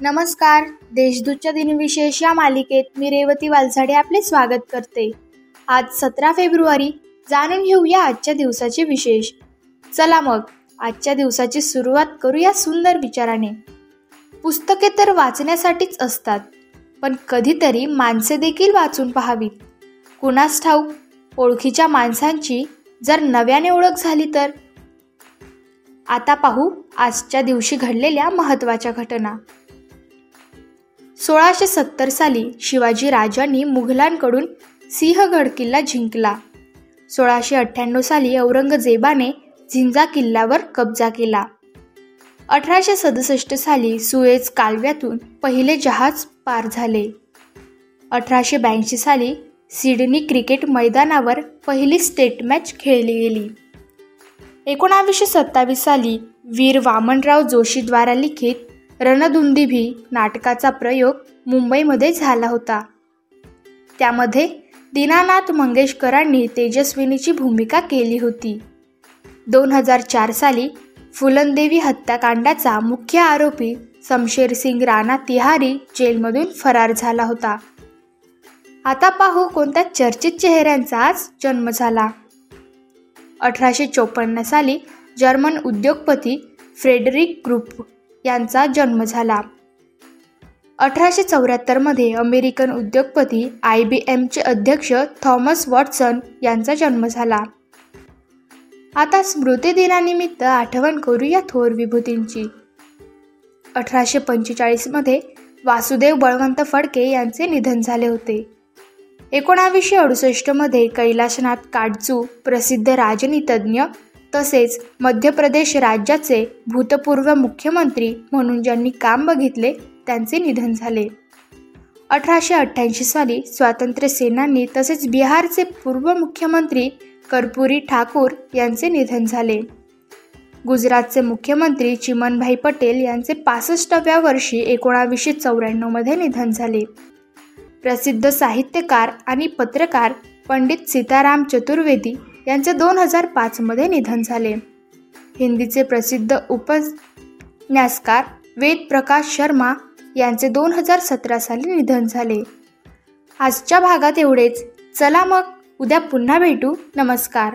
नमस्कार. देशदूतच्या दिनविशेष या मालिकेत मी रेवती वालसाडे आपले स्वागत करते. आज सतरा फेब्रुवारी जाणून घेऊया आजच्या दिवसाचे विशेष. चला मग आजच्या दिवसाची सुरुवात करूया सुंदर विचाराने. पुस्तके तर वाचण्यासाठीच असतात पण कधीतरी माणसे देखील वाचून पाहावीत. कुणास ठाऊक ओळखीच्या माणसांची जर नव्याने ओळख झाली तर? आता पाहू आजच्या दिवशी घडलेल्या महत्त्वाच्या घटना. सोळाशे सत्तर साली शिवाजी राजांनी मुघलांकडून सिंहगड किल्ला जिंकला. सोळाशे अठ्ठ्याण्णव साली औरंगजेबाने झिंजा किल्ल्यावर कब्जा केला. अठराशे सदुसष्ट साली सुएज कालव्यातून पहिले जहाज पार झाले. अठराशे ब्याऐंशी साली सिडनी क्रिकेट मैदानावर पहिली स्टेट मॅच खेळली गेली. एकोणावीसशे सत्तावीस साली वीर वामनराव जोशीद्वारा लिखित रणदुंदीभी नाटकाचा प्रयोग मुंबईमध्ये झाला होता. त्यामध्ये दीनानाथ मंगेशकरांनी तेजस्विनीची भूमिका केली होती. दोन हजार चार साली फुलनदेवी हत्याकांडाचा मुख्य आरोपी समशेर सिंग राणा तिहारी जेलमधून फरार झाला होता. आता पाहू कोणत्या चर्चित चेहऱ्यांचा आज जन्म झाला. अठराशे चोपन्न साली जर्मन उद्योगपती फ्रेडरिक ग्रुप यांचा जन्म झाला. अठराशे चौऱ्याहत्तरमध्ये अमेरिकन उद्योगपती आय बी एमचे अध्यक्ष थॉमस वॉटसन यांचा जन्म झाला. आता स्मृतिदिनानिमित्त आठवण करूया थोर विभूतींची. अठराशे पंचेचाळीसमध्ये वासुदेव बळवंत फडके यांचे निधन झाले होते. एकोणावीसशे अडुसष्टमध्ये कैलासनाथ काटजू प्रसिद्ध राजनीतज्ञ तसेच मध्य प्रदेश राज्याचे भूतपूर्व मुख्यमंत्री म्हणून ज्यांनी काम बघितले त्यांचे निधन झाले. अठराशे अठ्ठ्याऐंशी साली स्वातंत्र्य सेनानी तसेच बिहारचे पूर्व मुख्यमंत्री कर्पुरी ठाकूर यांचे निधन झाले. गुजरातचे मुख्यमंत्री चिमनभाई पटेल यांचे पासष्टव्या वर्षी एकोणावीसशे चौऱ्याण्णवमध्ये निधन झाले. प्रसिद्ध साहित्यकार आणि पत्रकार पंडित सीताराम चतुर्वेदी यांचे दोन हजार पाचमध्ये निधन झाले. हिंदीचे प्रसिद्ध उपन्यासकार वेद प्रकाश शर्मा यांचे दोन हजार सतरा साली निधन झाले. आजच्या भागात एवढेच. चला मग उद्या पुन्हा भेटू. नमस्कार.